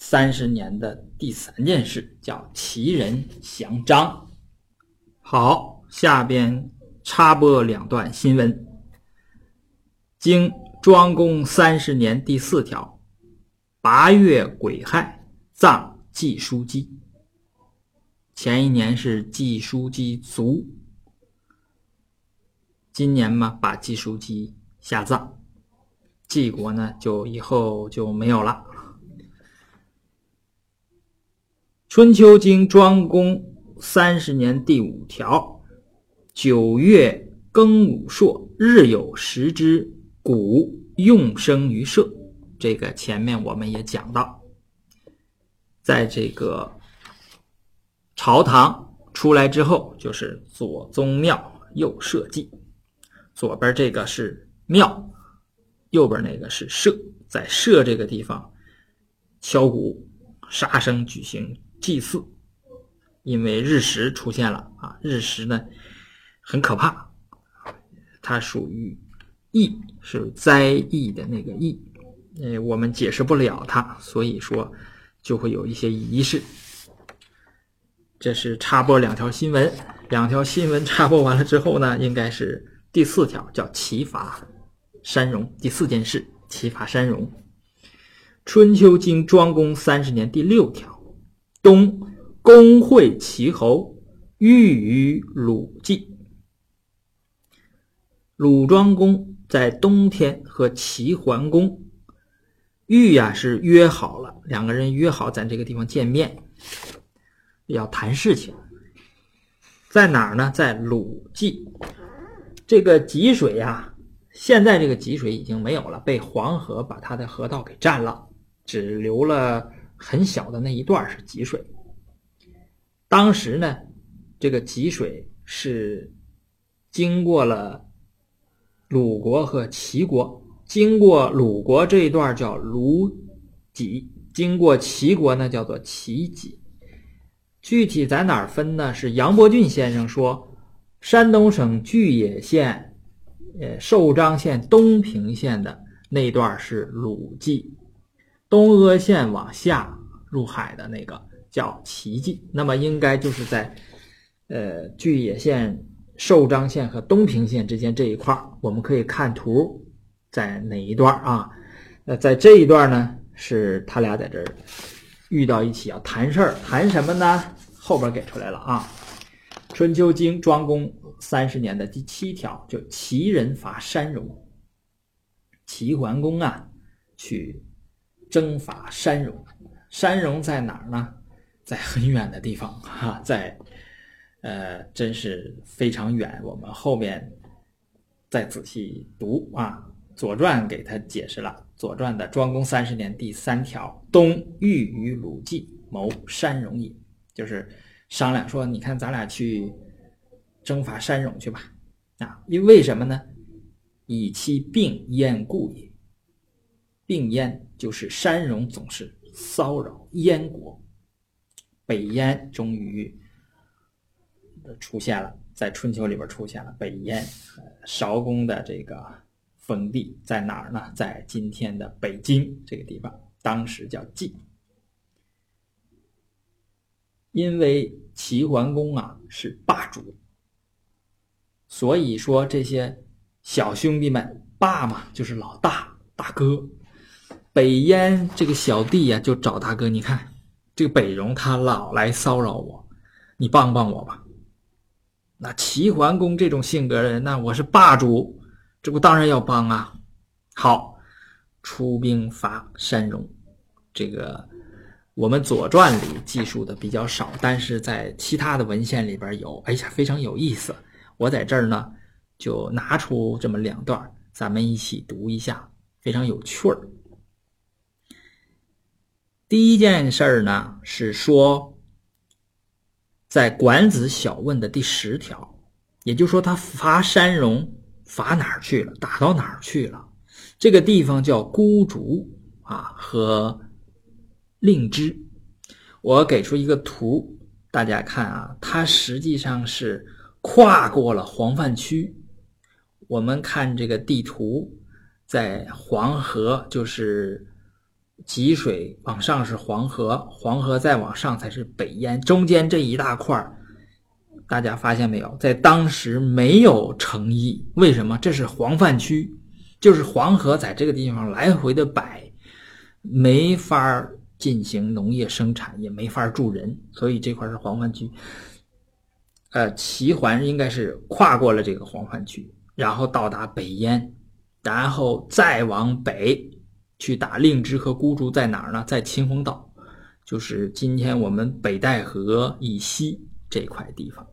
A: 三十年的第三件事叫齐人降张。好，下边插播两段新闻。经庄公三十年第四条，八月癸亥，葬季叔姬。前一年是季叔姬卒，今年嘛把季叔姬下葬，季国呢就以后就没有了。春秋经庄公三十年第五条，九月庚午朔，日有食之，谷用生于社。这个前面我们也讲到，在这个朝堂出来之后，就是左宗庙，右社稷。左边这个是庙，右边那个是社，在社这个地方敲鼓杀生举行。祭祀，因为日食出现了啊！日食呢很可怕，它属于疫，是灾疫的那个疫，呃，我们解释不了它，所以说就会有一些仪式。这是插播两条新闻，两条新闻插播完了之后呢，应该是第四条，叫齐伐山戎。第四件事，齐伐山戎。春秋经庄公三十年第六条。东公会齐侯，欲于鲁祭。鲁庄公在冬天和齐桓公玉呀是约好了，两个人约好在这个地方见面，要谈事情。在哪儿呢？在鲁祭。这个济水呀，现在这个济水已经没有了，被黄河把它的河道给占了，只留了。很小的那一段是积水。当时呢，这个积水是经过了鲁国和齐国，经过鲁国这一段叫鲁济，经过齐国呢叫做齐济。具体在哪儿分呢？是杨伯峻先生说，山东省巨野县，呃，寿张县东平县的那段是鲁济。东阿县往下入海的那个叫齐济，那么应该就是在，呃，巨野县、寿张县和东平县之间这一块儿，我们可以看图，在哪一段啊？那在这一段呢，是他俩在这儿遇到一起要谈事儿，谈什么呢？后边给出来了啊，《春秋经》庄公三十年的第七条，就齐人伐山戎。齐桓公啊，去征伐山戎。山戎在哪儿呢？在很远的地方 哈，在呃，真是非常远。我们后面再仔细读啊，《左传》给他解释了，《左传》的庄公三十年第三条，东欲与鲁季谋山戎也，就是商量说，你看咱俩去征伐山戎去吧。啊，因为什么呢？以其病燕故也。病燕就是山戎总是。骚扰燕国，北燕终于出现了，在春秋里边出现了北燕。韶公的这个封地在哪儿呢？在今天的北京这个地方，当时叫晋。因为齐桓公啊是霸主，所以说这些小兄弟们霸嘛，就是老大大哥。北燕这个小弟呀，就找大哥。你看，这个北戎他老来骚扰我，你帮帮我吧。那齐桓公这种性格的人，那我是霸主，这不当然要帮啊。好，出兵伐山戎。这个我们《左传》里记述的比较少，但是在其他的文献里边有。哎呀，非常有意思。我在这儿呢，就拿出这么两段，咱们一起读一下，非常有趣儿。第一件事儿呢，是说，在《管子·小问》的第十条，也就是说，他伐山戎，伐哪儿去了？打到哪儿去了？这个地方叫孤竹啊，和令枝。我给出一个图，大家看啊，它实际上是跨过了黄泛区。我们看这个地图，在黄河就是。济水往上是黄河，黄河再往上才是北燕，中间这一大块大家发现没有？在当时没有城邑，为什么？这是黄泛区，就是黄河在这个地方来回的摆，没法进行农业生产，也没法住人，所以这块是黄泛区。呃，齐桓应该是跨过了这个黄泛区，然后到达北燕，然后再往北。去打令枝和孤竹在哪儿呢？在秦皇岛，就是今天我们北戴河以西这块地方。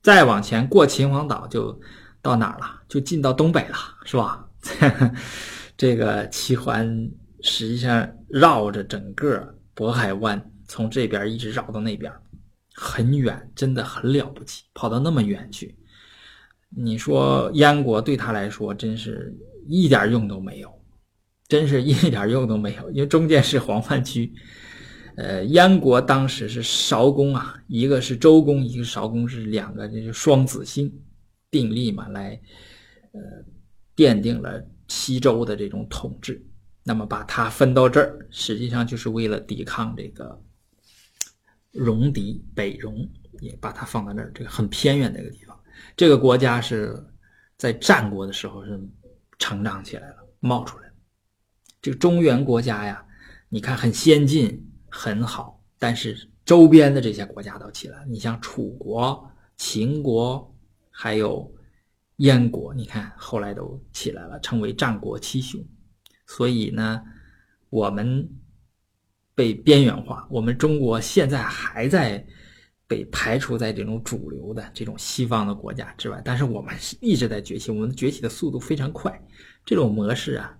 A: 再往前过秦皇岛就到哪儿了？就进到东北了，是吧？这个齐桓实际上绕着整个渤海湾，从这边一直绕到那边，很远，真的很了不起，跑到那么远去。你说燕国对他来说真是一点用都没有。真是一点用都没有，因为中间是黄泛区。呃，燕国当时是韶公啊，一个是周公，一个韶公，是两个这是双子星定立嘛，来呃奠定了西周的这种统治。那么把它分到这儿，实际上就是为了抵抗这个戎狄北戎，也把它放到那儿，这个很偏远的一个地方。这个国家是在战国的时候是成长起来了，冒出来。这个中原国家呀，你看很先进，很好，但是周边的这些国家都起来。你像楚国、秦国，还有燕国，你看后来都起来了，称为战国七雄。所以呢，我们被边缘化，我们中国现在还在被排除在这种主流的这种西方的国家之外。但是我们是一直在崛起，我们崛起的速度非常快。这种模式啊。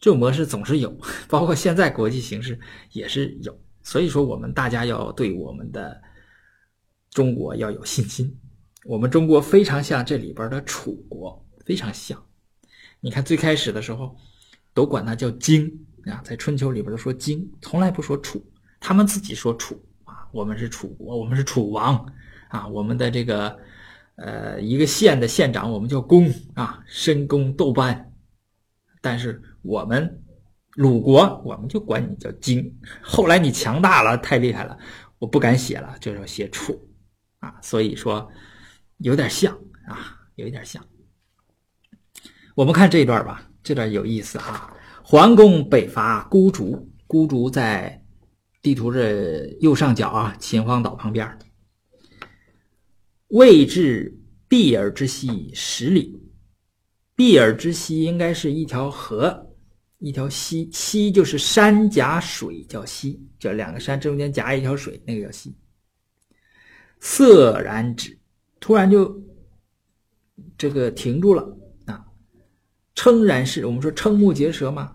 A: 这种模式总是有，包括现在国际形势也是有，所以说我们大家要对我们的中国要有信心。我们中国非常像这里边的楚国，非常像。你看最开始的时候，都管它叫荆啊，在春秋里边都说荆，从来不说楚，他们自己说楚啊，我们是楚国，我们是楚王啊，我们的这个呃一个县的县长我们叫公啊，申公斗班，但是。我们鲁国，我们就管你叫荆。后来你强大了，太厉害了，我不敢写了，就要写楚啊。所以说有点像啊，有一点像。我们看这段吧，这段有意思啊。桓公北伐孤竹，孤竹在地图的右上角啊，秦皇岛旁边。未至毕尔之西十里，毕尔之西应该是一条河，一条溪，溪就是山夹水叫溪，叫两个山中间夹一条水，那个叫溪。色然止，突然就这个停住了啊！瞠然视，我们说瞠目结舌嘛，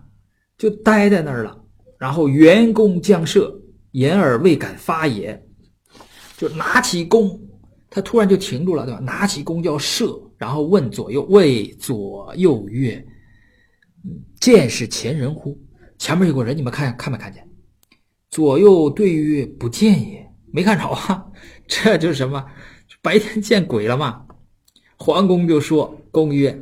A: 就呆在那儿了。然后圆弓将射，言而未敢发也，就拿起弓，他突然就停住了，对吧？拿起弓叫射，然后问左右，谓左右曰：“见是前人乎？前面有个人，你们看看没看见？”左右对曰：“不见也，没看着啊。”这就是什么？白天见鬼了吗？桓公就说：“公曰，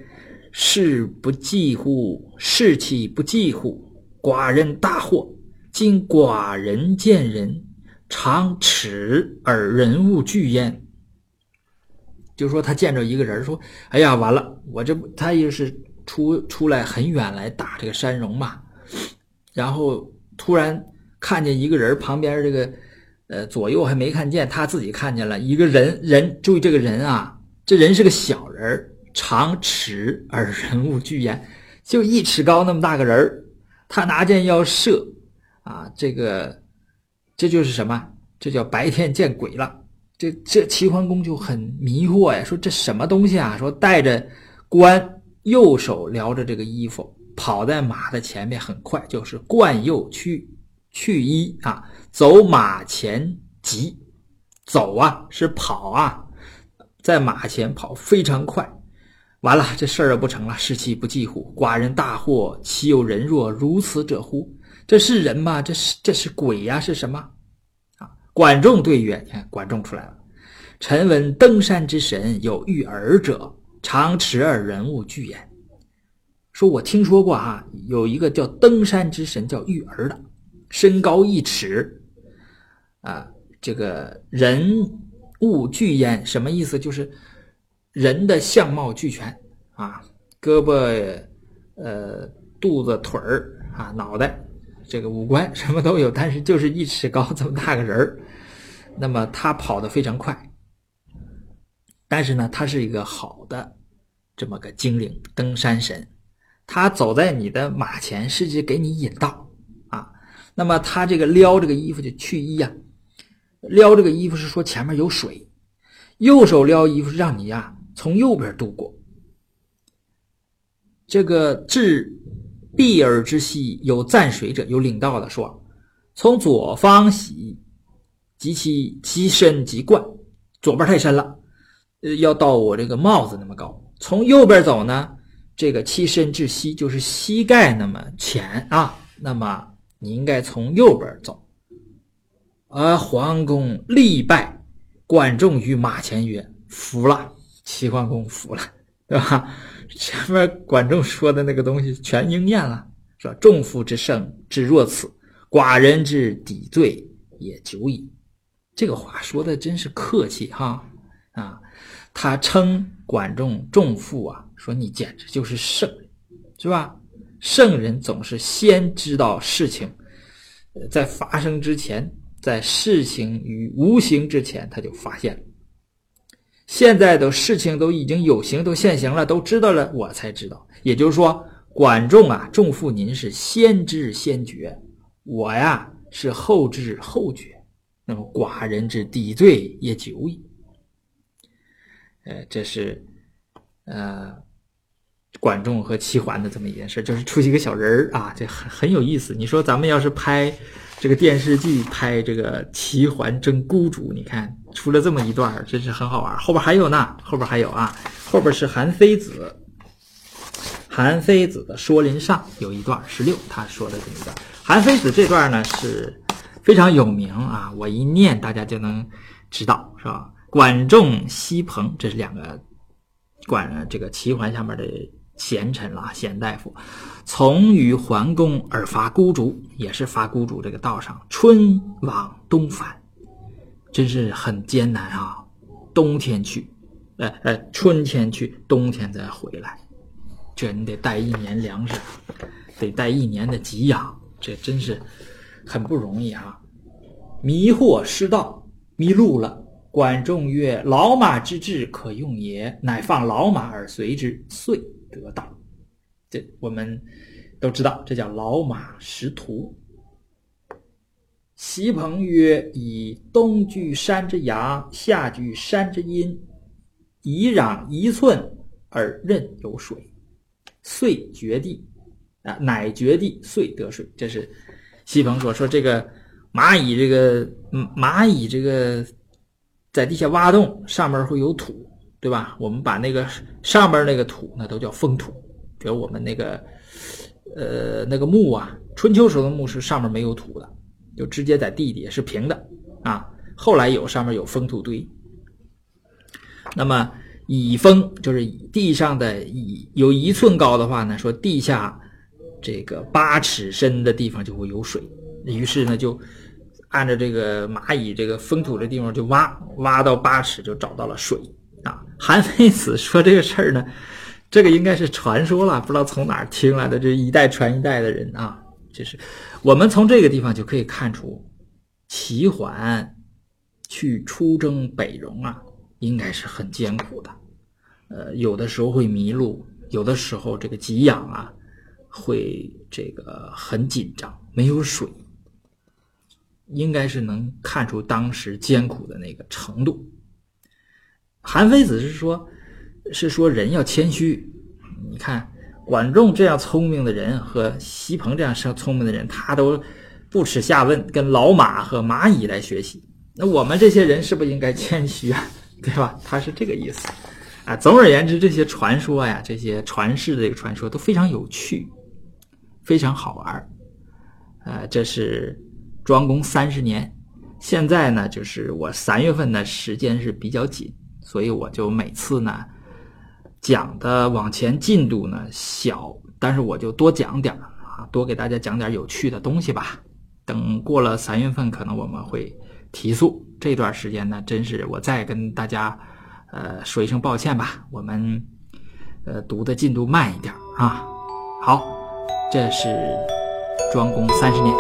A: 士不济乎？士气不济乎？寡人大祸。今寡人见人，常耻而人物惧焉。”就说他见着一个人，说：“哎呀，完了！我这他也是出出来很远来打这个山戎嘛，然后突然看见一个人旁边这个。”呃，左右还没看见，他自己看见了一个人。人注意这个人啊，这人是个小人长尺而人物巨焉，就一尺高那么大个人他拿箭要射，啊，这个这就是什么？这叫白天见鬼了。这这齐桓公就很迷惑呀，说这什么东西啊？说带着官，右手撩着这个衣服，跑在马的前面，很快就是冠右去去衣啊。走马前疾，走啊是跑啊，在马前跑非常快。完了，这事儿不成了，士气不济乎？寡人大祸，岂有人若如此者乎？这是人吗？这是这是鬼呀？是什么？啊！管仲对曰：“你看，管仲出来了。臣闻登山之神有遇耳者，长尺而人物俱焉。说我听说过啊，有一个叫登山之神叫玉儿的，身高一尺。”啊，这个人物俱焉什么意思？就是人的相貌俱全啊，胳膊、呃、肚子、腿儿啊、脑袋，这个五官什么都有，但是就是一尺高这么大个人儿。那么他跑得非常快，但是呢，他是一个好的这么个精灵登山神，他走在你的马前，是指给你引道啊。那么他这个撩这个衣服就去衣呀。撩这个衣服是说前面有水，右手撩衣服是让你呀从右边渡过。这个至碧尔之西有赞水者，有领道的说，从左方洗，及其其深及冠，左边太深了，要到我这个帽子那么高。从右边走呢，这个其深至膝就是膝盖那么浅啊，那么你应该从右边走。而桓公力败，管仲于马前曰：“服了。”齐桓公服了，对吧？前面管仲说的那个东西全应验了，说众父之胜，至若此，寡人之抵罪也久矣。这个话说的真是客气哈啊！他称管仲仲父啊，说你简直就是圣人，是吧？圣人总是先知道事情，在发生之前。在事情与无形之前，他就发现了。现在的事情都已经有形，都现形了，都知道了，我才知道。也就是说，管仲啊，仲父，您是先知先觉，我呀是后知后觉。那么寡人之抵罪也久矣。呃，这是呃管仲和齐桓的这么一件事，就是出几个小人儿啊，这很很有意思。你说咱们要是拍。这个电视剧拍这个齐桓争孤竹，你看出了这么一段真是很好玩。后边还有呢，后边还有啊，后边是韩非子，韩非子的《说林上》有一段十六，他说的这一段。韩非子这段呢是非常有名啊，我一念大家就能知道，是吧？管仲、西彭，这是两个管这个齐桓下面的。贤臣了，贤大夫，从于桓公而伐孤竹，也是伐孤竹这个道上，春往冬返，真是很艰难啊！冬天去，呃呃，春天去，冬天再回来，这你得带一年粮食。得带一年的给养，这真是很不容易啊！迷惑失道，迷路了。管仲曰：“老马之志可用也，乃放老马而随之，遂得道。”这我们都知道，这叫老马识途。席鹏曰：“以东居山之阳，夏居山之阴，以壤一寸而任有水，遂决地啊，乃决地，遂得水。”这是席鹏说说这个蚂蚁，这个蚂蚁这个。在地下挖洞，上面会有土，对吧？我们把那个上面那个土，那都叫封土。比如我们那个，呃，那个墓啊，春秋时候的墓是上面没有土的，就直接在地底下是平的啊。后来有上面有封土堆。那么蚁封就是地上的蚁有一寸高的话呢，说地下这个八尺深的地方就会有水，于是呢就。按照这个蚂蚁这个封土的地方就挖，挖到八尺就找到了水啊。韩非子说这个事儿呢，这个应该是传说了，不知道从哪儿听来的，这一代传一代的人啊，就是我们从这个地方就可以看出，齐桓去出征北戎啊，应该是很艰苦的，呃，有的时候会迷路，有的时候这个给养啊会这个很紧张，没有水。应该是能看出当时艰苦的那个程度。韩非子是说，是说人要谦虚。你看，管仲这样聪明的人和席鹏这样聪明的人，他都不耻下问，跟老马和蚂蚁来学习。那我们这些人是不是应该谦虚啊？对吧？他是这个意思啊。总而言之，这些传说呀，这些传世的这个传说都非常有趣，非常好玩呃，这是。庄公三十年，现在呢，就是我三月份的时间是比较紧，所以我就每次呢讲的往前进度呢小，但是我就多讲点啊，多给大家讲点有趣的东西吧。等过了三月份，可能我们会提速。这段时间呢，真是我再跟大家呃说一声抱歉吧，我们呃读的进度慢一点啊。好，这是庄公三十年。